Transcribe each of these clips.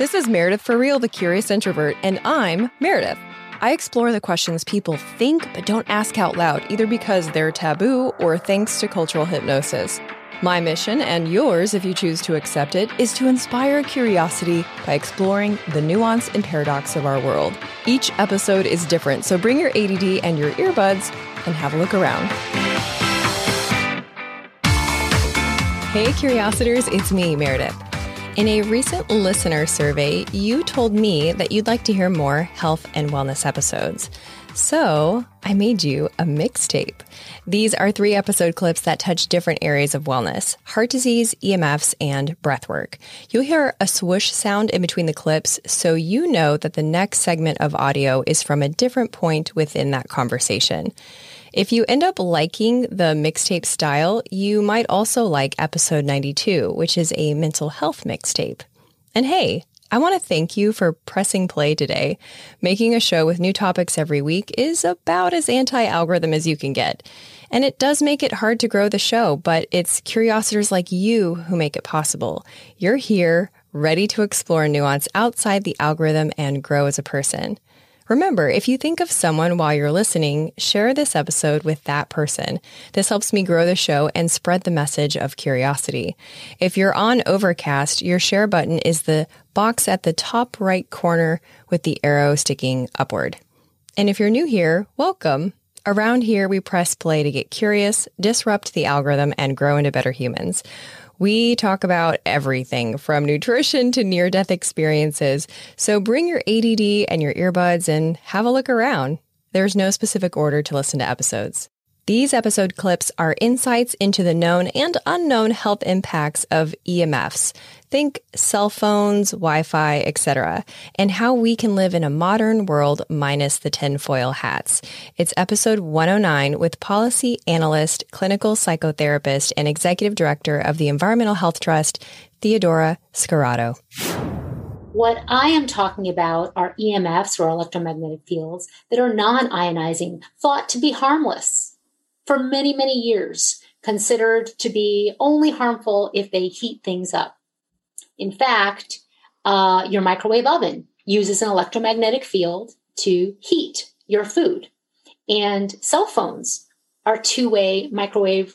This is Meredith for Real, the Curious Introvert, and I'm Meredith. I explore the questions people think but don't ask out loud, either because they're taboo or thanks to cultural hypnosis. My mission, and yours if you choose to accept it, is to inspire curiosity by exploring the nuance and paradox of our world. Each episode is different, so bring your ADD and your earbuds and have a look around. Hey, Curiositors, it's me, Meredith. In a recent listener survey, you told me that you'd like to hear more health and wellness episodes. So I made you a mixtape. These are three episode clips that touch different areas of wellness heart disease, EMFs, and breathwork. You'll hear a swoosh sound in between the clips, so you know that the next segment of audio is from a different point within that conversation. If you end up liking the mixtape style, you might also like episode 92, which is a mental health mixtape. And hey, I want to thank you for pressing play today. Making a show with new topics every week is about as anti algorithm as you can get. And it does make it hard to grow the show, but it's curiositors like you who make it possible. You're here, ready to explore nuance outside the algorithm and grow as a person. Remember, if you think of someone while you're listening, share this episode with that person. This helps me grow the show and spread the message of curiosity. If you're on Overcast, your share button is the box at the top right corner with the arrow sticking upward. And if you're new here, welcome. Around here, we press play to get curious, disrupt the algorithm, and grow into better humans. We talk about everything from nutrition to near death experiences. So bring your ADD and your earbuds and have a look around. There's no specific order to listen to episodes. These episode clips are insights into the known and unknown health impacts of EMFs. Think cell phones, Wi-Fi, etc., and how we can live in a modern world minus the tinfoil hats. It's episode 109 with policy analyst, clinical psychotherapist, and executive director of the Environmental Health Trust, Theodora Scarato. What I am talking about are EMFs or electromagnetic fields that are non-ionizing, thought to be harmless for many, many years considered to be only harmful if they heat things up. In fact, uh, your microwave oven uses an electromagnetic field to heat your food. And cell phones are two way microwave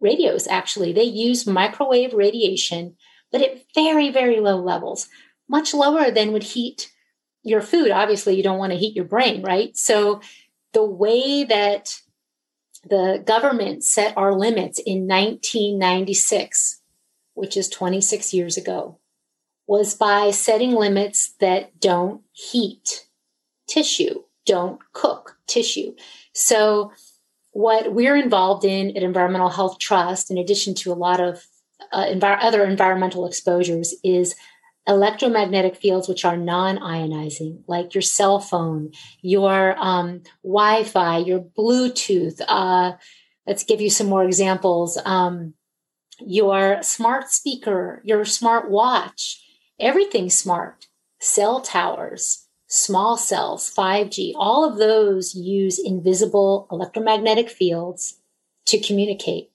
radios, actually. They use microwave radiation, but at very, very low levels, much lower than would heat your food. Obviously, you don't want to heat your brain, right? So, the way that the government set our limits in 1996, which is 26 years ago, was by setting limits that don't heat tissue, don't cook tissue. So, what we're involved in at Environmental Health Trust, in addition to a lot of uh, other environmental exposures, is electromagnetic fields which are non-ionizing like your cell phone your um, wi-fi your bluetooth uh, let's give you some more examples um, your smart speaker your smart watch everything smart cell towers small cells 5g all of those use invisible electromagnetic fields to communicate.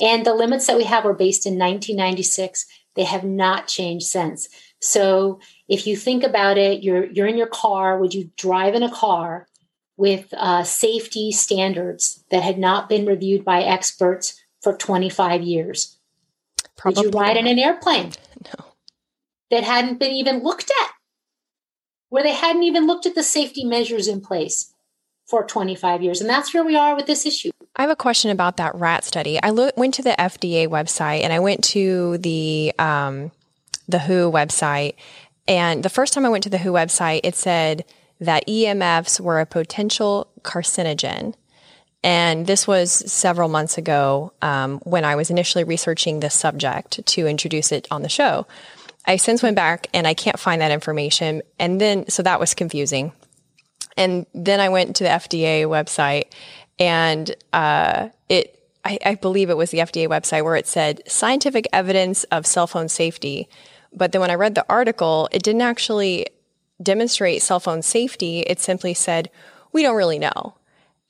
And the limits that we have were based in 1996 they have not changed since. So if you think about it, you're you're in your car. Would you drive in a car with uh, safety standards that had not been reviewed by experts for 25 years? Probably Would you ride in an airplane? No. That hadn't been even looked at, where they hadn't even looked at the safety measures in place for 25 years. And that's where we are with this issue. I have a question about that rat study. I lo- went to the FDA website and I went to the um, the WHO website. And the first time I went to the WHO website, it said that EMFs were a potential carcinogen. And this was several months ago um, when I was initially researching this subject to introduce it on the show. I since went back and I can't find that information. And then, so that was confusing. And then I went to the FDA website and uh, it I, I, believe it was the FDA website where it said scientific evidence of cell phone safety. But then when I read the article, it didn't actually demonstrate cell phone safety. It simply said, we don't really know,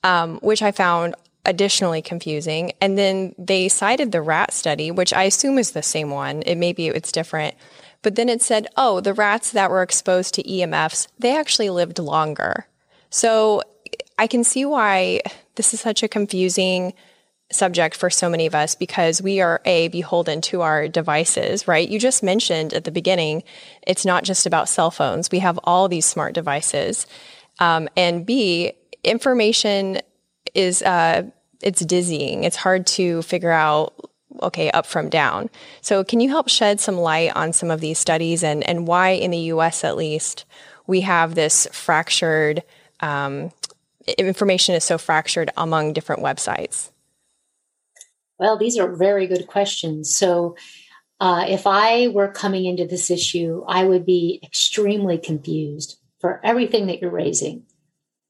um, which I found additionally confusing. And then they cited the rat study, which I assume is the same one. It maybe it's different. But then it said, oh, the rats that were exposed to EMFs, they actually lived longer. So I can see why this is such a confusing subject for so many of us because we are a beholden to our devices, right? You just mentioned at the beginning, it's not just about cell phones. We have all these smart devices. Um, and B, information is, uh, it's dizzying. It's hard to figure out, okay, up from down. So can you help shed some light on some of these studies and, and why in the US at least we have this fractured, um, information is so fractured among different websites? Well, these are very good questions. So, uh, if I were coming into this issue, I would be extremely confused for everything that you're raising.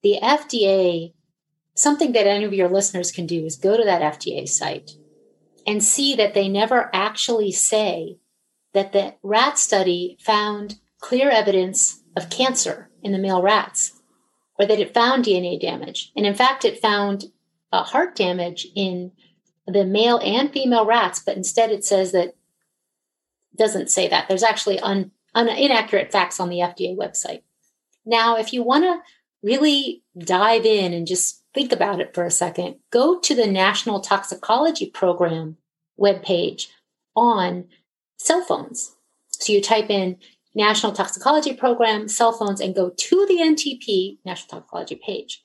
The FDA, something that any of your listeners can do is go to that FDA site and see that they never actually say that the rat study found clear evidence of cancer in the male rats or that it found DNA damage. And in fact, it found uh, heart damage in the male and female rats, but instead it says that doesn't say that. There's actually un, un, inaccurate facts on the FDA website. Now, if you want to really dive in and just think about it for a second, go to the National Toxicology Program webpage on cell phones. So you type in National Toxicology Program, cell phones, and go to the NTP National Toxicology page.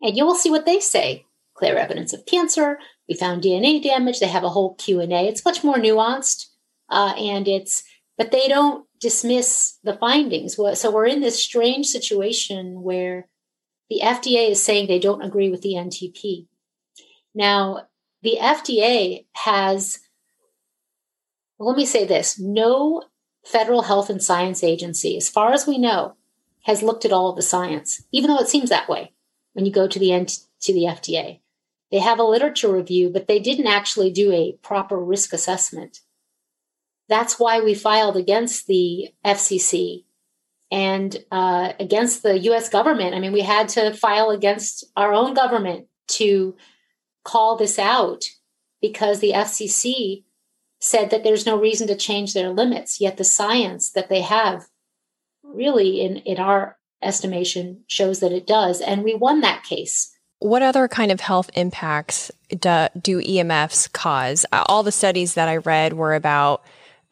And you will see what they say. Clear evidence of cancer, we found DNA damage. They have a whole Q and A. It's much more nuanced, uh, and it's but they don't dismiss the findings. So we're in this strange situation where the FDA is saying they don't agree with the NTP. Now, the FDA has, well, let me say this no federal health and science agency, as far as we know, has looked at all of the science, even though it seems that way when you go to the, to the FDA. They have a literature review, but they didn't actually do a proper risk assessment. That's why we filed against the FCC and uh, against the US government. I mean, we had to file against our own government to call this out because the FCC said that there's no reason to change their limits, yet the science that they have really, in, in our estimation, shows that it does. And we won that case. What other kind of health impacts do, do EMFs cause? All the studies that I read were about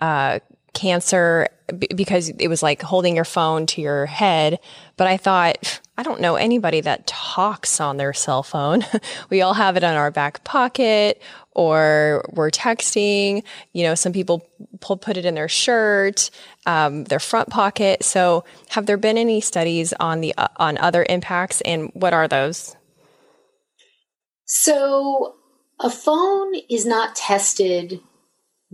uh, cancer b- because it was like holding your phone to your head. But I thought, I don't know anybody that talks on their cell phone. we all have it on our back pocket or we're texting. You know, some people pull, put it in their shirt, um, their front pocket. So, have there been any studies on the uh, on other impacts, and what are those? So, a phone is not tested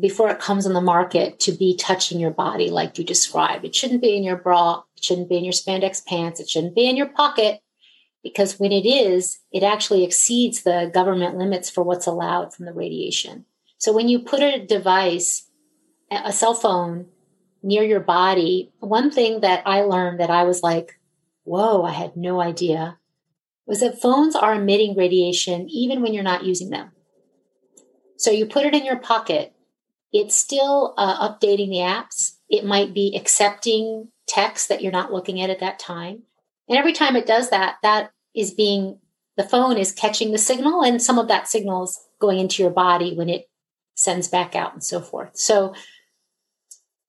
before it comes on the market to be touching your body like you described. It shouldn't be in your bra, it shouldn't be in your spandex pants, it shouldn't be in your pocket because when it is, it actually exceeds the government limits for what's allowed from the radiation. So when you put a device, a cell phone, near your body, one thing that I learned that I was like, whoa, I had no idea was that phones are emitting radiation even when you're not using them. So you put it in your pocket, it's still uh, updating the apps. It might be accepting text that you're not looking at at that time. And every time it does that, that is being, the phone is catching the signal, and some of that signal is going into your body when it sends back out and so forth. So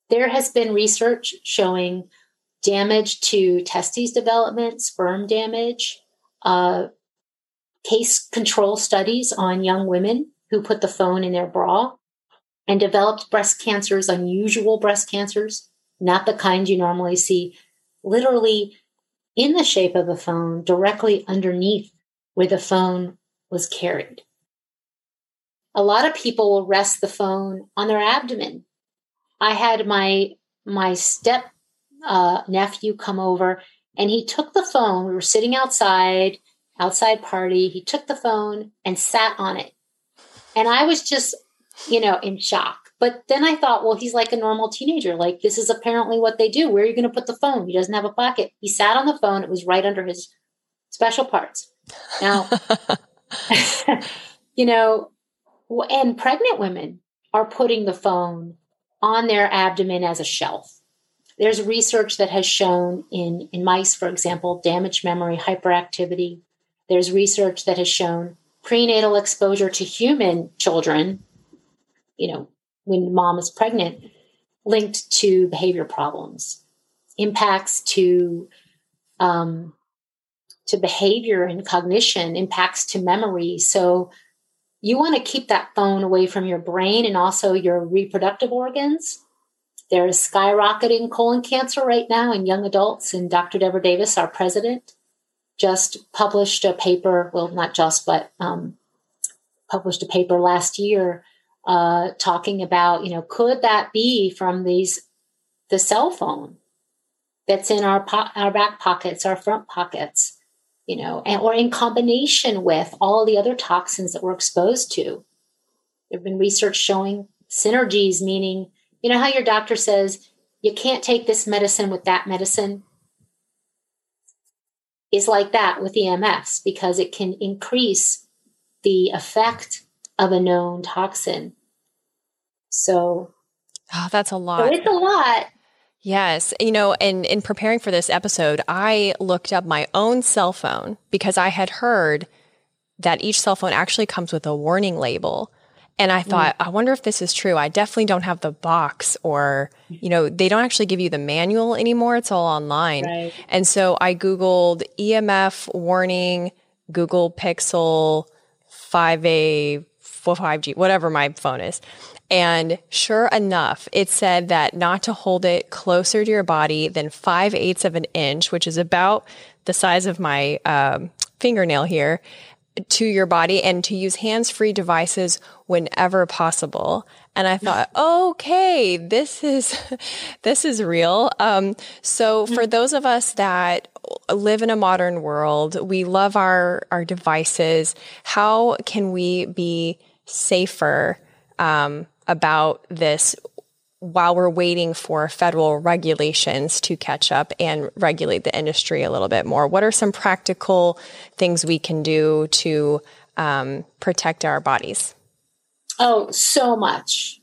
there has been research showing damage to testes development, sperm damage, uh, case control studies on young women who put the phone in their bra and developed breast cancers, unusual breast cancers, not the kind you normally see, literally in the shape of a phone directly underneath where the phone was carried. A lot of people will rest the phone on their abdomen. I had my my step uh, nephew come over and he took the phone. We were sitting outside, outside party. He took the phone and sat on it. And I was just, you know, in shock. But then I thought, well, he's like a normal teenager. Like, this is apparently what they do. Where are you going to put the phone? He doesn't have a pocket. He sat on the phone. It was right under his special parts. Now, you know, and pregnant women are putting the phone on their abdomen as a shelf. There's research that has shown in, in mice, for example, damaged memory, hyperactivity. There's research that has shown prenatal exposure to human children, you know, when mom is pregnant, linked to behavior problems, impacts to um, to behavior and cognition, impacts to memory. So you want to keep that phone away from your brain and also your reproductive organs. There is skyrocketing colon cancer right now in young adults, and Dr. Deborah Davis, our president, just published a paper. Well, not just, but um, published a paper last year uh, talking about, you know, could that be from these the cell phone that's in our po- our back pockets, our front pockets, you know, and, or in combination with all the other toxins that we're exposed to. There have been research showing synergies, meaning, you know, how your doctor says you can't take this medicine with that medicine is like that with EMFs because it can increase the effect of a known toxin. So, oh, that's a lot. So it's a lot. Yes. You know, and in preparing for this episode, I looked up my own cell phone because I had heard that each cell phone actually comes with a warning label. And I thought, mm. I wonder if this is true. I definitely don't have the box or, you know, they don't actually give you the manual anymore. It's all online. Right. And so I Googled EMF warning, Google Pixel 5A, 5G, whatever my phone is. And sure enough, it said that not to hold it closer to your body than five eighths of an inch, which is about the size of my um, fingernail here, to your body and to use hands free devices whenever possible. And I thought, okay, this is, this is real. Um, so for those of us that live in a modern world, we love our, our devices. How can we be safer? Um, about this while we're waiting for federal regulations to catch up and regulate the industry a little bit more. What are some practical things we can do to um, protect our bodies? Oh, so much.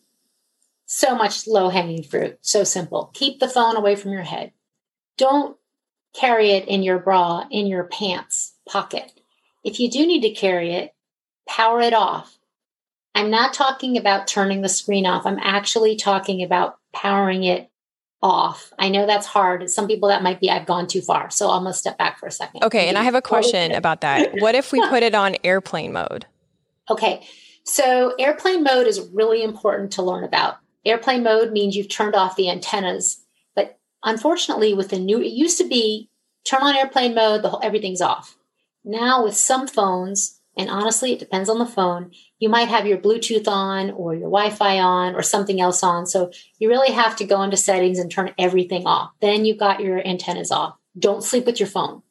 So much low hanging fruit. So simple. Keep the phone away from your head. Don't carry it in your bra, in your pants pocket. If you do need to carry it, power it off I'm not talking about turning the screen off. I'm actually talking about powering it off. I know that's hard. Some people that might be, I've gone too far. So I'm going to step back for a second. Okay. And I have a question about that. What if we put it on airplane mode? Okay. So airplane mode is really important to learn about. Airplane mode means you've turned off the antennas. But unfortunately, with the new, it used to be turn on airplane mode, the whole, everything's off. Now with some phones, and honestly, it depends on the phone. You might have your Bluetooth on or your Wi Fi on or something else on. So you really have to go into settings and turn everything off. Then you've got your antennas off. Don't sleep with your phone.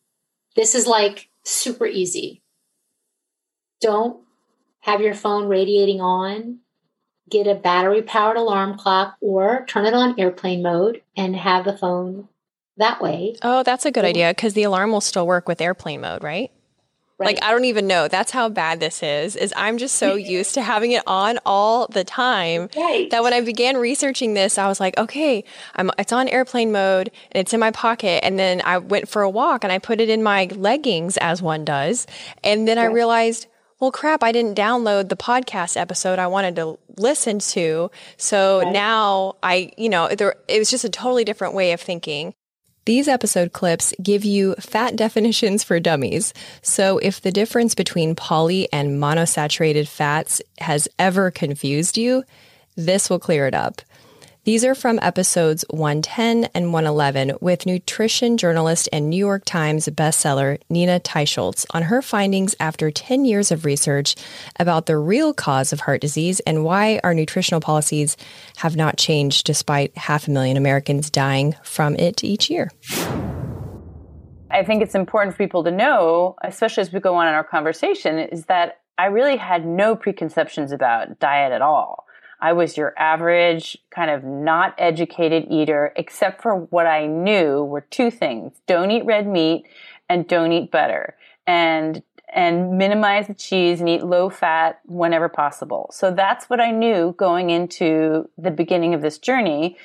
This is like super easy. Don't have your phone radiating on. Get a battery powered alarm clock or turn it on airplane mode and have the phone that way. Oh, that's a good idea because the alarm will still work with airplane mode, right? Right. Like I don't even know. That's how bad this is. Is I'm just so used to having it on all the time right. that when I began researching this, I was like, okay, I'm it's on airplane mode and it's in my pocket. And then I went for a walk and I put it in my leggings as one does. And then I realized, well, crap, I didn't download the podcast episode I wanted to listen to. So right. now I, you know, there, it was just a totally different way of thinking. These episode clips give you fat definitions for dummies. So if the difference between poly and monosaturated fats has ever confused you, this will clear it up. These are from episodes 110 and 111 with nutrition journalist and New York Times bestseller Nina Teicholz on her findings after 10 years of research about the real cause of heart disease and why our nutritional policies have not changed despite half a million Americans dying from it each year. I think it's important for people to know, especially as we go on in our conversation, is that I really had no preconceptions about diet at all. I was your average, kind of not educated eater, except for what I knew were two things don't eat red meat and don't eat butter. and and minimize the cheese and eat low fat whenever possible. So that's what I knew going into the beginning of this journey,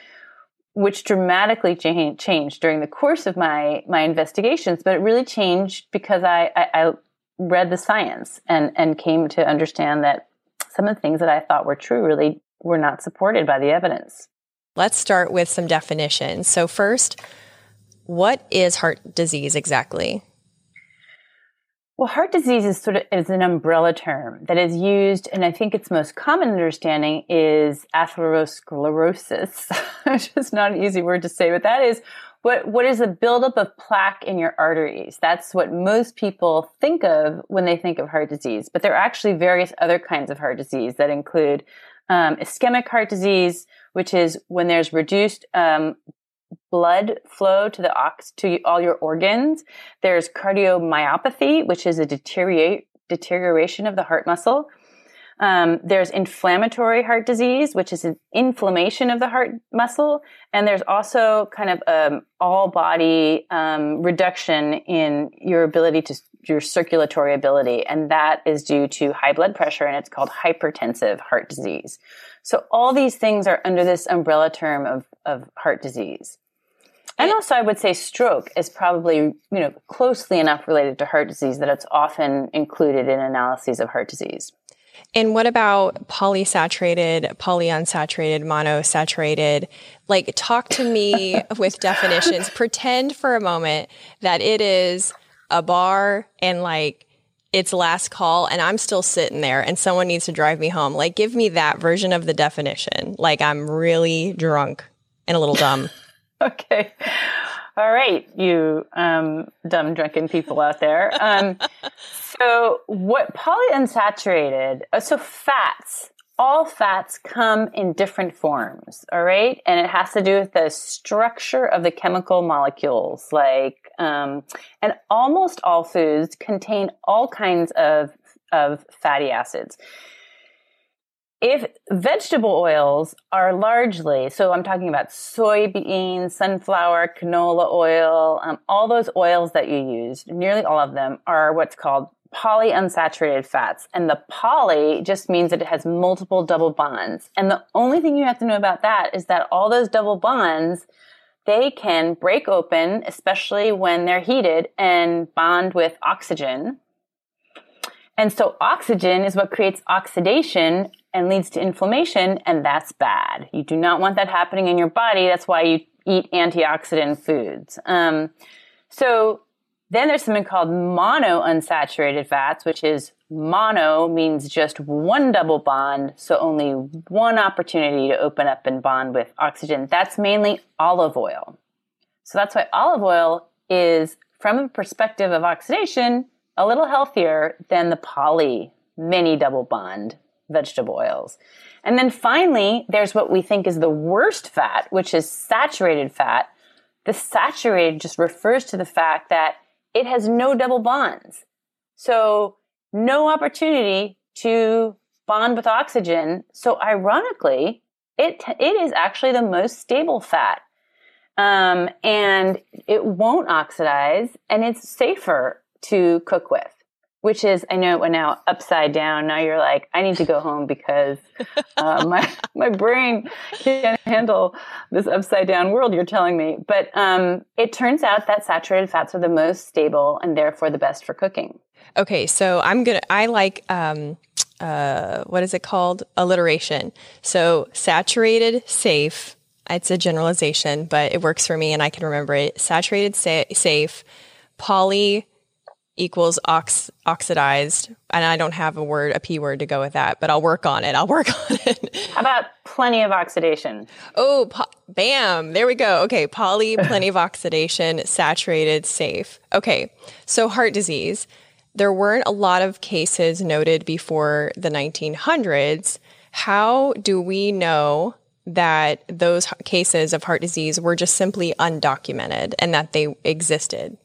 which dramatically cha- changed during the course of my my investigations. But it really changed because I, I, I read the science and and came to understand that some of the things that I thought were true really were not supported by the evidence. Let's start with some definitions. So first, what is heart disease exactly? Well, heart disease is sort of is an umbrella term that is used, and I think its most common understanding is atherosclerosis, which is not an easy word to say, but that is what what is a buildup of plaque in your arteries. That's what most people think of when they think of heart disease. But there are actually various other kinds of heart disease that include um, ischemic heart disease, which is when there's reduced um, blood flow to the ox to all your organs. There's cardiomyopathy, which is a deteriorate deterioration of the heart muscle. Um, there's inflammatory heart disease, which is an inflammation of the heart muscle, and there's also kind of um, all body um, reduction in your ability to your circulatory ability, and that is due to high blood pressure, and it's called hypertensive heart disease. So all these things are under this umbrella term of of heart disease. And also, I would say stroke is probably you know closely enough related to heart disease that it's often included in analyses of heart disease. And what about polysaturated, polyunsaturated, monosaturated? Like, talk to me with definitions. Pretend for a moment that it is a bar and like it's last call and I'm still sitting there and someone needs to drive me home. Like, give me that version of the definition. Like, I'm really drunk and a little dumb. okay. All right, you um, dumb drunken people out there. Um, so, what polyunsaturated? Uh, so, fats. All fats come in different forms. All right, and it has to do with the structure of the chemical molecules. Like, um, and almost all foods contain all kinds of of fatty acids if vegetable oils are largely, so I'm talking about soybean, sunflower, canola oil, um, all those oils that you use, nearly all of them are what's called polyunsaturated fats. And the poly just means that it has multiple double bonds. And the only thing you have to know about that is that all those double bonds, they can break open, especially when they're heated and bond with oxygen. And so oxygen is what creates oxidation and leads to inflammation, and that's bad. You do not want that happening in your body. That's why you eat antioxidant foods. Um, so then there's something called monounsaturated fats, which is mono means just one double bond, so only one opportunity to open up and bond with oxygen. That's mainly olive oil. So that's why olive oil is, from a perspective of oxidation, a little healthier than the poly many double bond vegetable oils. And then finally, there's what we think is the worst fat, which is saturated fat. The saturated just refers to the fact that it has no double bonds. So no opportunity to bond with oxygen. So ironically, it, it is actually the most stable fat. Um, and it won't oxidize and it's safer to cook with which is I know it went now upside down. Now you're like, I need to go home because uh, my my brain can't handle this upside down world you're telling me. But um, it turns out that saturated fats are the most stable and therefore the best for cooking. Okay, so I'm gonna. I like. Um, uh, what is it called? Alliteration. So saturated, safe. It's a generalization, but it works for me, and I can remember it. Saturated, sa- safe. Poly equals ox- oxidized. And I don't have a word, a P word to go with that, but I'll work on it. I'll work on it. How about plenty of oxidation? Oh, po- bam. There we go. Okay. Poly, plenty of oxidation, saturated, safe. Okay. So heart disease. There weren't a lot of cases noted before the 1900s. How do we know that those cases of heart disease were just simply undocumented and that they existed?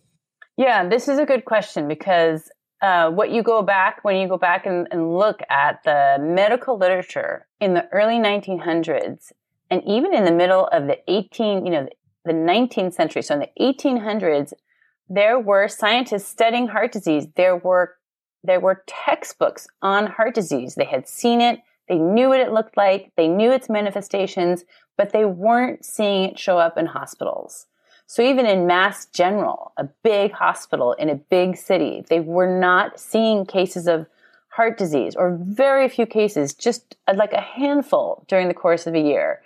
Yeah, this is a good question because uh, what you go back when you go back and, and look at the medical literature in the early 1900s and even in the middle of the 18 you know the 19th century so in the 1800s there were scientists studying heart disease. There were there were textbooks on heart disease. They had seen it. They knew what it looked like. They knew its manifestations, but they weren't seeing it show up in hospitals. So even in Mass General, a big hospital in a big city, they were not seeing cases of heart disease or very few cases, just like a handful during the course of a year.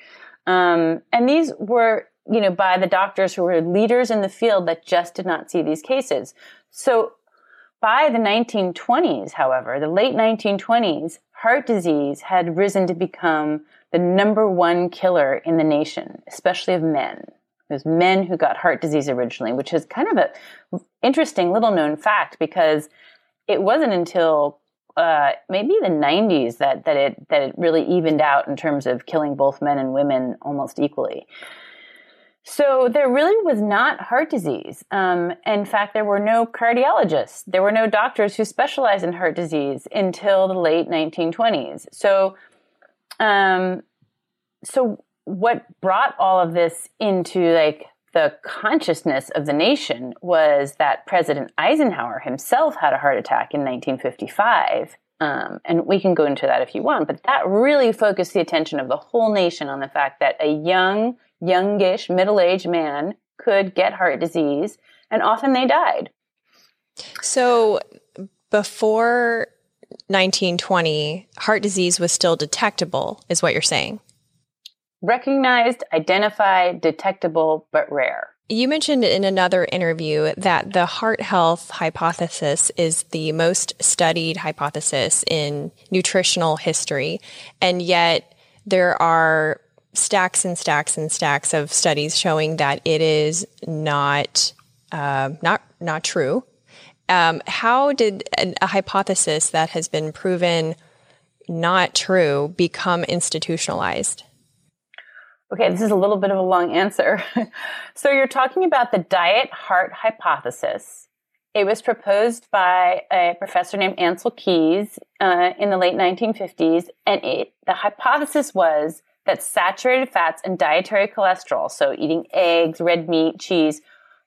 Um, and these were, you know, by the doctors who were leaders in the field that just did not see these cases. So by the 1920s, however, the late 1920s, heart disease had risen to become the number one killer in the nation, especially of men. It was men who got heart disease originally, which is kind of an interesting little known fact because it wasn't until uh, maybe the 90s that that it that it really evened out in terms of killing both men and women almost equally. So there really was not heart disease. Um, in fact, there were no cardiologists. There were no doctors who specialized in heart disease until the late 1920s. So, um, so what brought all of this into like the consciousness of the nation was that President Eisenhower himself had a heart attack in 1955. Um, and we can go into that if you want, but that really focused the attention of the whole nation on the fact that a young, youngish, middle aged man could get heart disease, and often they died. So before 1920, heart disease was still detectable, is what you're saying? Recognized, identified, detectable, but rare. You mentioned in another interview that the heart health hypothesis is the most studied hypothesis in nutritional history. And yet there are stacks and stacks and stacks of studies showing that it is not, uh, not, not true. Um, how did a, a hypothesis that has been proven not true become institutionalized? Okay, this is a little bit of a long answer. so you're talking about the diet heart hypothesis. It was proposed by a professor named Ancel Keys uh, in the late 1950s, and it, the hypothesis was that saturated fats and dietary cholesterol, so eating eggs, red meat, cheese,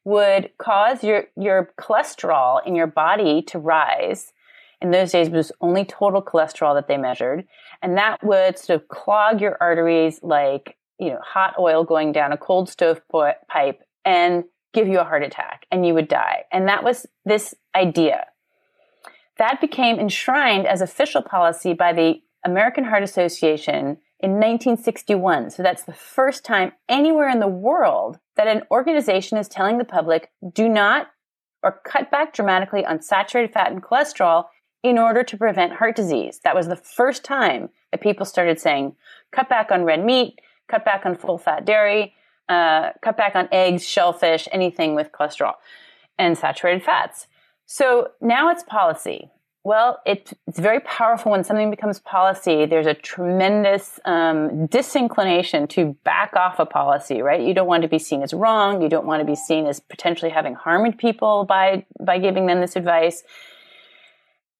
would cause your, your cholesterol in your body to rise. In those days, it was only total cholesterol that they measured, and that would sort of clog your arteries like you know, hot oil going down a cold stove pipe and give you a heart attack and you would die. And that was this idea. That became enshrined as official policy by the American Heart Association in 1961. So that's the first time anywhere in the world that an organization is telling the public do not or cut back dramatically on saturated fat and cholesterol in order to prevent heart disease. That was the first time that people started saying cut back on red meat, cut back on full fat dairy, uh, cut back on eggs, shellfish, anything with cholesterol and saturated fats. So now it's policy. Well, it, it's very powerful when something becomes policy. There's a tremendous um, disinclination to back off a policy, right? You don't want to be seen as wrong. You don't want to be seen as potentially having harmed people by by giving them this advice.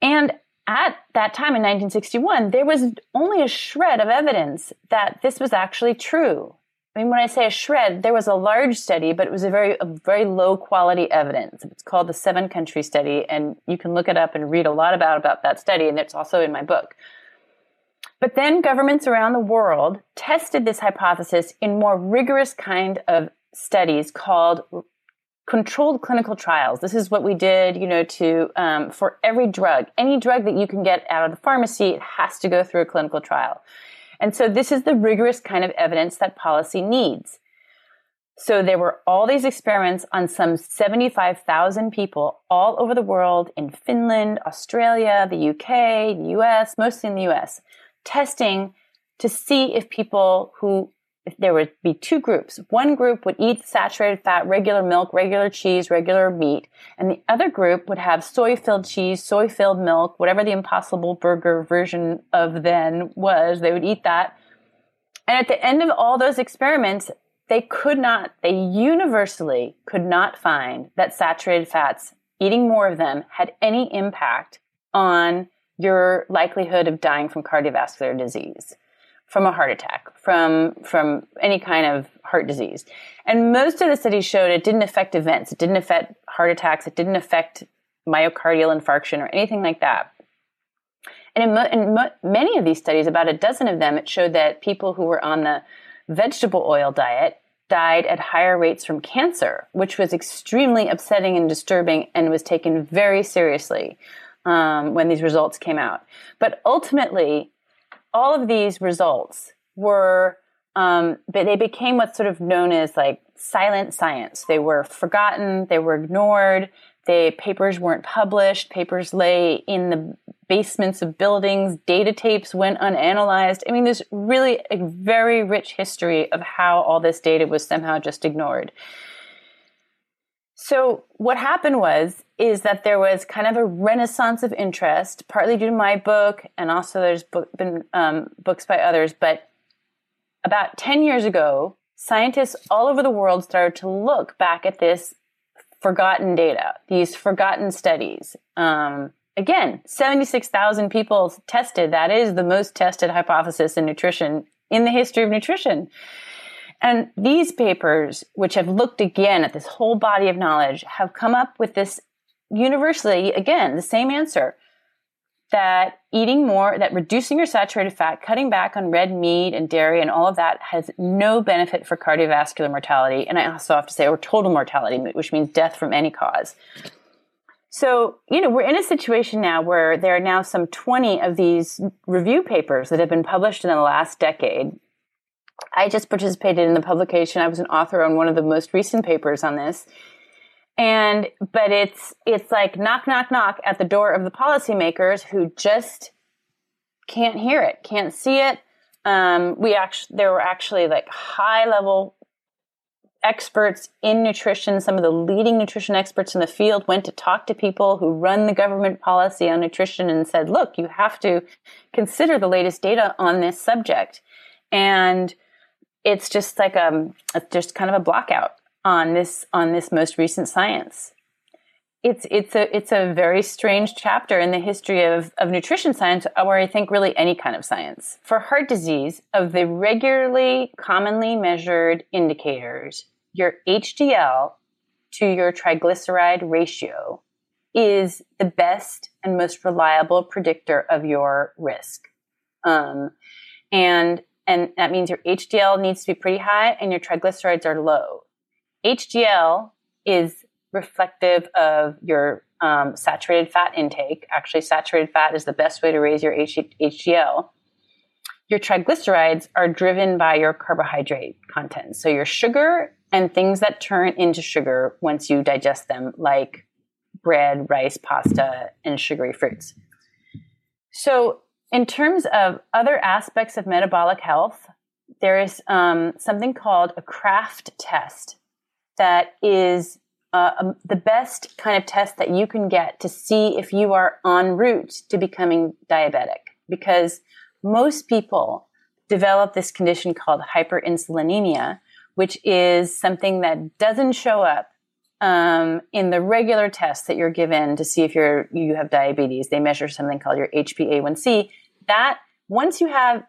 And at that time in 1961, there was only a shred of evidence that this was actually true. I mean, when I say a shred, there was a large study, but it was a very, a very low quality evidence. It's called the seven country study, and you can look it up and read a lot about, about that study, and it's also in my book. But then governments around the world tested this hypothesis in more rigorous kind of studies called controlled clinical trials. This is what we did, you know, to um, for every drug, any drug that you can get out of the pharmacy, it has to go through a clinical trial. And so this is the rigorous kind of evidence that policy needs. So there were all these experiments on some 75,000 people all over the world in Finland, Australia, the UK, the US, mostly in the US, testing to see if people who there would be two groups. One group would eat saturated fat, regular milk, regular cheese, regular meat, and the other group would have soy filled cheese, soy filled milk, whatever the impossible burger version of then was, they would eat that. And at the end of all those experiments, they could not, they universally could not find that saturated fats, eating more of them, had any impact on your likelihood of dying from cardiovascular disease from a heart attack, from from any kind of heart disease. And most of the studies showed it didn't affect events, it didn't affect heart attacks, it didn't affect myocardial infarction or anything like that. And in, mo- in mo- many of these studies, about a dozen of them, it showed that people who were on the vegetable oil diet died at higher rates from cancer, which was extremely upsetting and disturbing and was taken very seriously um, when these results came out. But ultimately, all of these results were, um, but they became what's sort of known as like silent science. They were forgotten, they were ignored, the papers weren't published, papers lay in the basements of buildings, data tapes went unanalyzed. I mean, there's really a very rich history of how all this data was somehow just ignored. So what happened was is that there was kind of a renaissance of interest, partly due to my book, and also there's book, been um, books by others. But about ten years ago, scientists all over the world started to look back at this forgotten data, these forgotten studies. Um, again, 76,000 people tested. That is the most tested hypothesis in nutrition in the history of nutrition. And these papers, which have looked again at this whole body of knowledge, have come up with this universally, again, the same answer that eating more, that reducing your saturated fat, cutting back on red meat and dairy and all of that has no benefit for cardiovascular mortality. And I also have to say, or total mortality, which means death from any cause. So, you know, we're in a situation now where there are now some 20 of these review papers that have been published in the last decade. I just participated in the publication. I was an author on one of the most recent papers on this. And but it's it's like knock knock knock at the door of the policymakers who just can't hear it can't see it. Um, we actually there were actually like high level experts in nutrition. Some of the leading nutrition experts in the field went to talk to people who run the government policy on nutrition and said look you have to consider the latest data on this subject. And it's just like um just kind of a blockout on this on this most recent science. It's it's a it's a very strange chapter in the history of, of nutrition science, or I think really any kind of science. For heart disease, of the regularly commonly measured indicators, your HDL to your triglyceride ratio is the best and most reliable predictor of your risk. Um, and and that means your HDL needs to be pretty high and your triglycerides are low. HDL is reflective of your um, saturated fat intake. Actually, saturated fat is the best way to raise your HDL. Your triglycerides are driven by your carbohydrate content. So, your sugar and things that turn into sugar once you digest them, like bread, rice, pasta, and sugary fruits. So, in terms of other aspects of metabolic health, there is um, something called a Kraft test that is uh, um, the best kind of test that you can get to see if you are en route to becoming diabetic. Because most people develop this condition called hyperinsulinemia, which is something that doesn't show up um, in the regular tests that you're given to see if you're you have diabetes. They measure something called your HbA1c. That once you have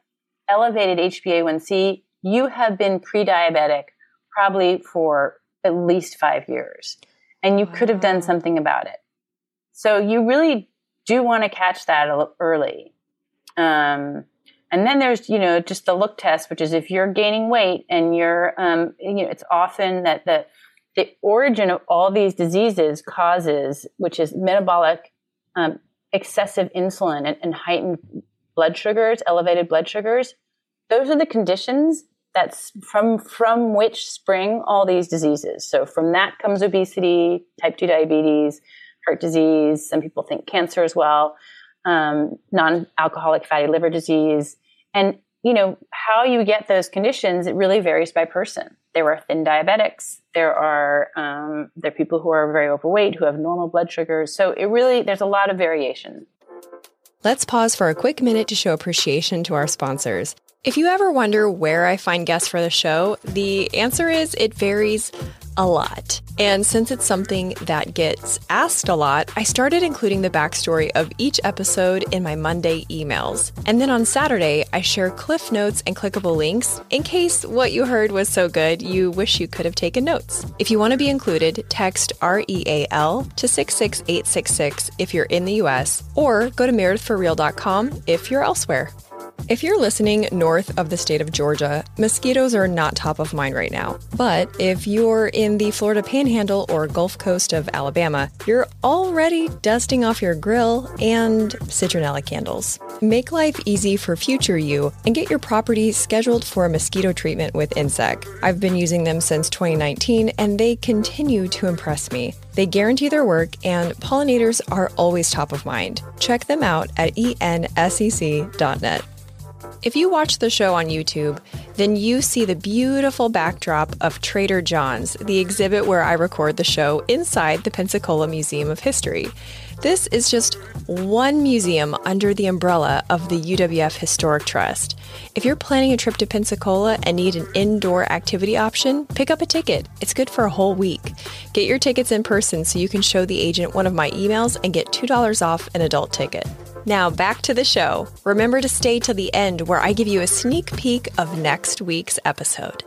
elevated HbA1c, you have been pre-diabetic probably for at least five years. And you wow. could have done something about it. So you really do want to catch that early. Um, and then there's, you know, just the look test, which is if you're gaining weight and you're, um, you know, it's often that the, the origin of all these diseases causes, which is metabolic, um, excessive insulin and, and heightened blood sugars, elevated blood sugars. Those are the conditions that's from from which spring all these diseases. So from that comes obesity, type two diabetes, heart disease. Some people think cancer as well, um, non-alcoholic fatty liver disease, and you know how you get those conditions. It really varies by person. There are thin diabetics. There are um, there are people who are very overweight who have normal blood sugars. So it really there's a lot of variation. Let's pause for a quick minute to show appreciation to our sponsors. If you ever wonder where I find guests for the show, the answer is it varies a lot. And since it's something that gets asked a lot, I started including the backstory of each episode in my Monday emails. And then on Saturday, I share cliff notes and clickable links in case what you heard was so good you wish you could have taken notes. If you want to be included, text REAL to 66866 if you're in the US, or go to meredithforreal.com if you're elsewhere. If you're listening north of the state of Georgia, mosquitoes are not top of mind right now. But if you're in the Florida panhandle or Gulf Coast of Alabama, you're already dusting off your grill and citronella candles. Make life easy for future you and get your property scheduled for a mosquito treatment with Ensec. I've been using them since 2019 and they continue to impress me. They guarantee their work and pollinators are always top of mind. Check them out at ensec.net. If you watch the show on YouTube, then you see the beautiful backdrop of Trader Jon's, the exhibit where I record the show inside the Pensacola Museum of History. This is just one museum under the umbrella of the UWF Historic Trust. If you're planning a trip to Pensacola and need an indoor activity option, pick up a ticket. It's good for a whole week. Get your tickets in person so you can show the agent one of my emails and get $2 off an adult ticket. Now, back to the show. Remember to stay till the end where I give you a sneak peek of next week's episode.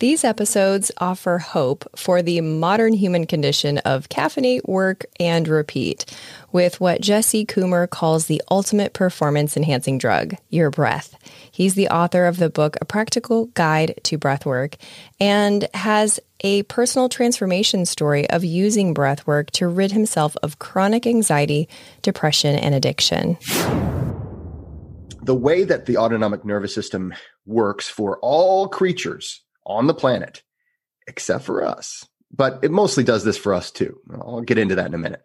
These episodes offer hope for the modern human condition of caffeinate, work, and repeat with what Jesse Coomer calls the ultimate performance enhancing drug, your breath. He's the author of the book A Practical Guide to Breathwork and has a personal transformation story of using breathwork to rid himself of chronic anxiety, depression, and addiction. The way that the autonomic nervous system works for all creatures on the planet, except for us, but it mostly does this for us too. I'll get into that in a minute.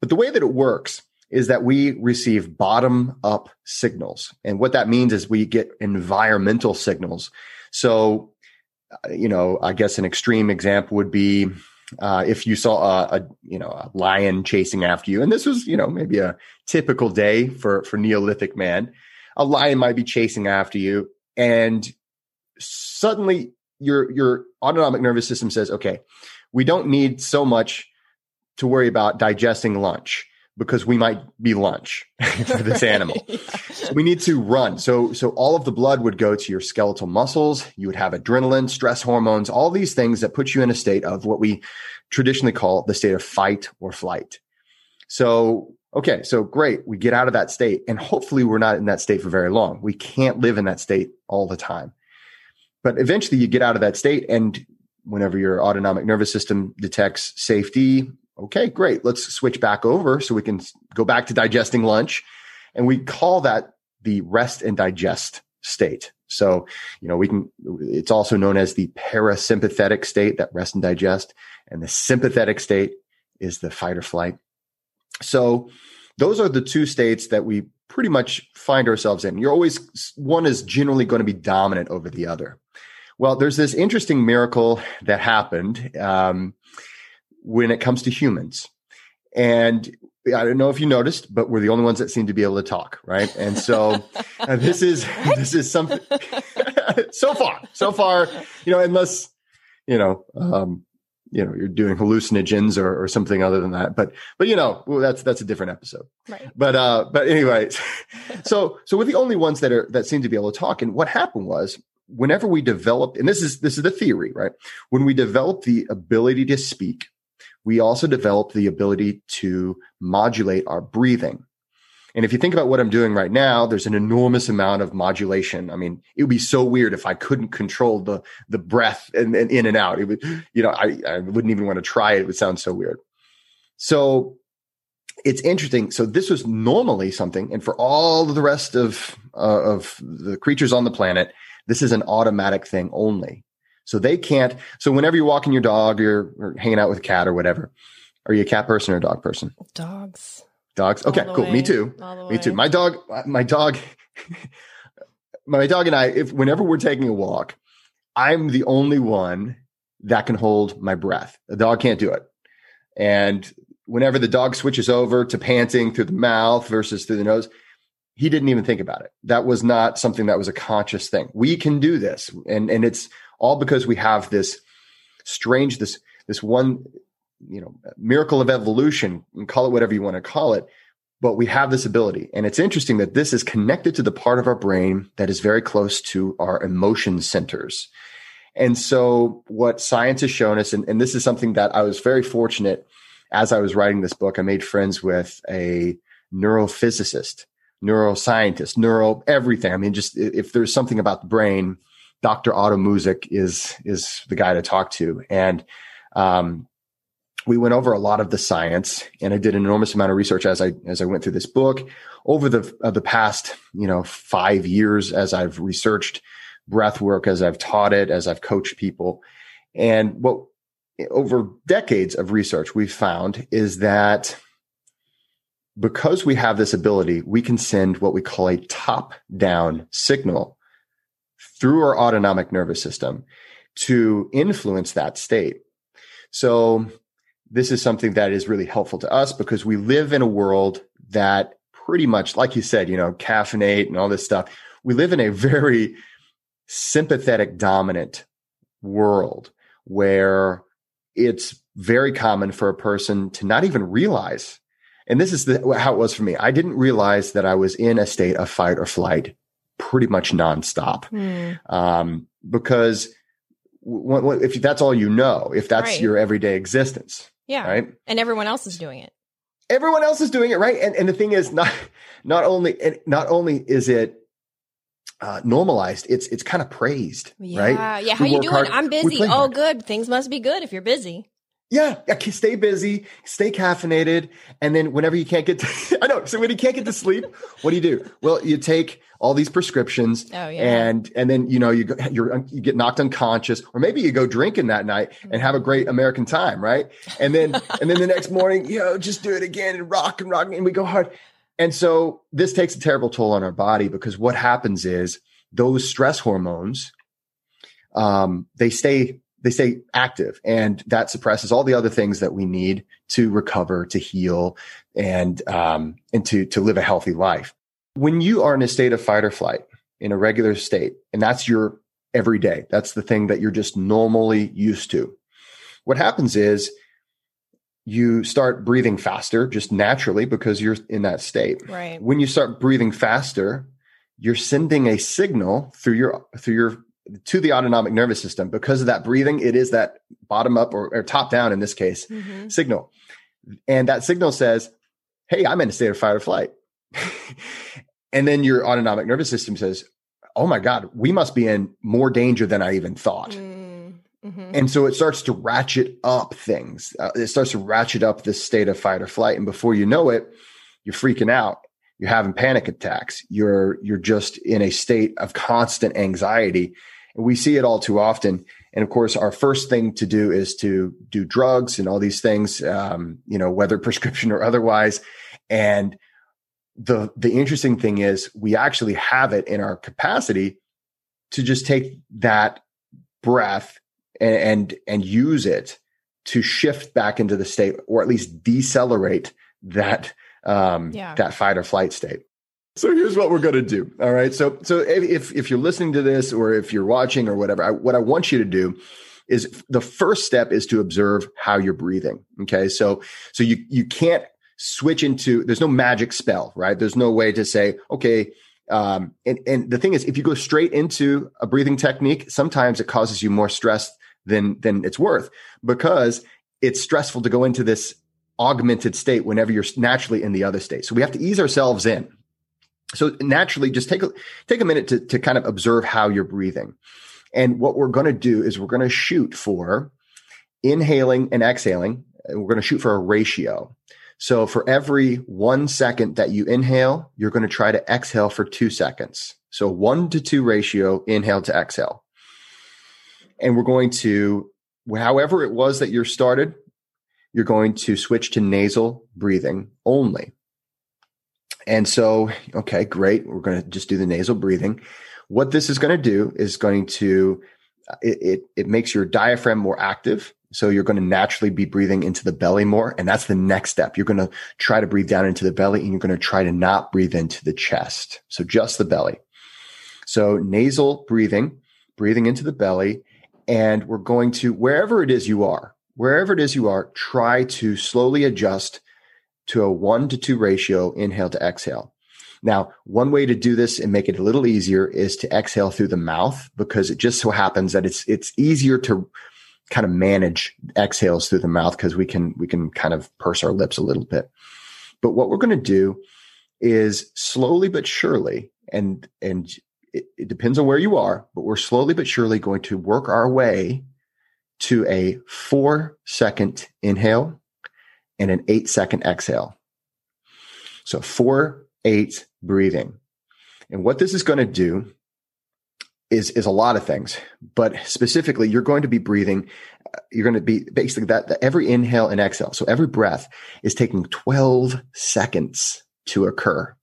But the way that it works is that we receive bottom up signals. And what that means is we get environmental signals. So, uh, you know, I guess an extreme example would be uh, if you saw a, a, you know a lion chasing after you, and this was you know maybe a typical day for for Neolithic man, a lion might be chasing after you, and suddenly your your autonomic nervous system says, okay, we don't need so much to worry about digesting lunch because we might be lunch for this animal. yeah. We need to run. So, so all of the blood would go to your skeletal muscles. You would have adrenaline, stress hormones, all these things that put you in a state of what we traditionally call the state of fight or flight. So, okay. So great. We get out of that state and hopefully we're not in that state for very long. We can't live in that state all the time. But eventually you get out of that state and whenever your autonomic nervous system detects safety, okay, great. Let's switch back over so we can go back to digesting lunch. And we call that the rest and digest state. So, you know, we can, it's also known as the parasympathetic state, that rest and digest. And the sympathetic state is the fight or flight. So those are the two states that we pretty much find ourselves in. You're always, one is generally going to be dominant over the other. Well, there's this interesting miracle that happened. Um, when it comes to humans. And I don't know if you noticed, but we're the only ones that seem to be able to talk, right? And so uh, this is this is something. so far, so far, you know, unless you know, um, you know, you're doing hallucinogens or, or something other than that. But but you know, well, that's that's a different episode. Right. But uh, but anyway, so so we're the only ones that are that seem to be able to talk. And what happened was whenever we develop, and this is this is the theory, right? When we develop the ability to speak we also develop the ability to modulate our breathing. And if you think about what I'm doing right now, there's an enormous amount of modulation. I mean, it would be so weird if I couldn't control the the breath and, and in and out. It would, you know, I, I wouldn't even want to try it. It would sound so weird. So it's interesting. So this was normally something, and for all the rest of uh, of the creatures on the planet, this is an automatic thing only. So they can't. So whenever you're walking your dog or, or hanging out with a cat or whatever, are you a cat person or a dog person? Dogs. Dogs. Okay, cool. Way. Me too. Me too. My dog, my dog, my dog and I, if whenever we're taking a walk, I'm the only one that can hold my breath. The dog can't do it. And whenever the dog switches over to panting through the mouth versus through the nose, he didn't even think about it. That was not something that was a conscious thing. We can do this. And, and it's all because we have this strange, this this one, you know, miracle of evolution, and call it whatever you want to call it. But we have this ability. And it's interesting that this is connected to the part of our brain that is very close to our emotion centers. And so what science has shown us, and, and this is something that I was very fortunate as I was writing this book, I made friends with a neurophysicist, neuroscientist, neuro everything. I mean, just if there's something about the brain, Dr. Otto Muzik is is the guy to talk to. And um, we went over a lot of the science, and I did an enormous amount of research as I as I went through this book over the uh, the past you know five years as I've researched breath work, as I've taught it, as I've coached people, and what over decades of research we've found is that because we have this ability, we can send what we call a top down signal through our autonomic nervous system to influence that state. So this is something that is really helpful to us because we live in a world that pretty much, like you said, you know, caffeinate and all this stuff. We live in a very sympathetic dominant world where it's very common for a person to not even realize. And this is the, how it was for me. I didn't realize that I was in a state of fight or flight pretty much nonstop. Mm. Um, because if that's all you know, if that's right. your everyday existence. Yeah. Right. And everyone else is doing it. Everyone else is doing it. Right. And, and the thing is not, not only, not only is it, uh, normalized, it's it's kind of praised, yeah, right? Yeah, how you doing? Hard. I'm busy. Oh, good. Things must be good if you're busy. Yeah, yeah, stay busy, stay caffeinated, and then whenever you can't get to, I know. So when you can't get to sleep, what do you do? Well, you take all these prescriptions, oh, yeah. and and then you know you go, you're you get knocked unconscious, or maybe you go drinking that night and have a great American time, right? And then and then the next morning, you know, just do it again and rock and rock, and we go hard. And so this takes a terrible toll on our body because what happens is those stress hormones, um, they stay they stay active and that suppresses all the other things that we need to recover, to heal, and um, and to to live a healthy life. When you are in a state of fight or flight, in a regular state, and that's your everyday, that's the thing that you're just normally used to. What happens is you start breathing faster just naturally because you're in that state. Right. When you start breathing faster, you're sending a signal through your through your to the autonomic nervous system. Because of that breathing it is that bottom up or, or top down in this case mm-hmm. signal. And that signal says hey i'm in a state of fight or flight. And then your autonomic nervous system says oh my god we must be in more danger than i even thought. Mm, mm-hmm. and so it starts to ratchet up things. Uh, it starts to ratchet up this state of fight or flight. And before you know it you're freaking out. You're having panic attacks. You're you're just in a state of constant anxiety we see it all too often. And of course, our first thing to do is to do drugs and all these things, um, you know, whether prescription or otherwise. And the the interesting thing is we actually have it in our capacity to just take that breath and and, and use it to shift back into the state or at least decelerate that um, yeah. that fight or flight state. So here's what we're going to do. All right. So so if if you're listening to this or if you're watching or whatever, I, what I want you to do is the first step is to observe how you're breathing. Okay. So so you you can't switch into there's no magic spell, right? There's no way to say, okay, um, and, and the thing is, if you go straight into a breathing technique, sometimes it causes you more stress than than it's worth because it's stressful to go into this augmented state whenever you're naturally in the other state. So we have to ease ourselves in. So naturally, just take a take a minute to to kind of observe how you're breathing. And what we're going to do is we're going to shoot for inhaling and exhaling. And we're going to shoot for a ratio. So for every one second that you inhale, you're going to try to exhale for two seconds. So one to two ratio, inhale to exhale. And we're going to, however it was that you're started, you're going to switch to nasal breathing only. And so, okay, great. We're going to just do the nasal breathing. What this is going to do is going to, uh, it, it, it makes your diaphragm more active. So you're going to naturally be breathing into the belly more. And that's the next step. You're going to try to breathe down into the belly and you're going to try to not breathe into the chest. So just the belly. So nasal breathing, breathing into the belly and we're going to, wherever it is you are, wherever it is you are, try to slowly adjust to a one to two ratio inhale to exhale. Now, one way to do this and make it a little easier is to exhale through the mouth because it just so happens that it's, it's easier to kind of manage exhales through the mouth because we can, we can kind of purse our lips a little bit. But what we're going to do is slowly but surely, and, and it, it depends on where you are, but we're slowly but surely going to work our way to a four second inhale and an eight second exhale. So four, eight breathing. And what this is going to do is, is a lot of things, but specifically you're going to be breathing. Uh, you're going to be basically that, that every inhale and exhale. So every breath is taking 12 seconds to occur.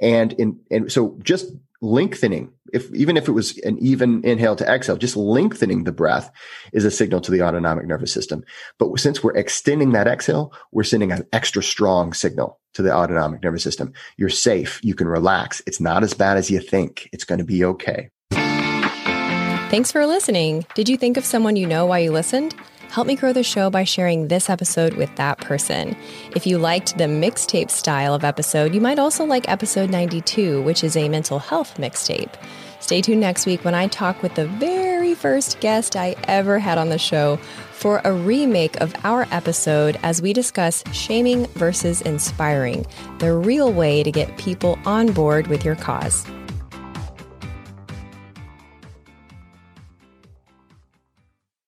And in, and so just lengthening, if even if it was an even inhale to exhale, just lengthening the breath is a signal to the autonomic nervous system. But since we're extending that exhale, we're sending an extra strong signal to the autonomic nervous system. You're safe. You can relax. It's not as bad as you think. It's going to be okay. Thanks for listening. Did you think of someone you know while you listened? Help me grow the show by sharing this episode with that person. If you liked the mixtape style of episode, you might also like episode 92, which is a mental health mixtape. Stay tuned next week when I talk with the very first guest I ever had on the show for a remake of our episode as we discuss shaming versus inspiring, the real way to get people on board with your cause.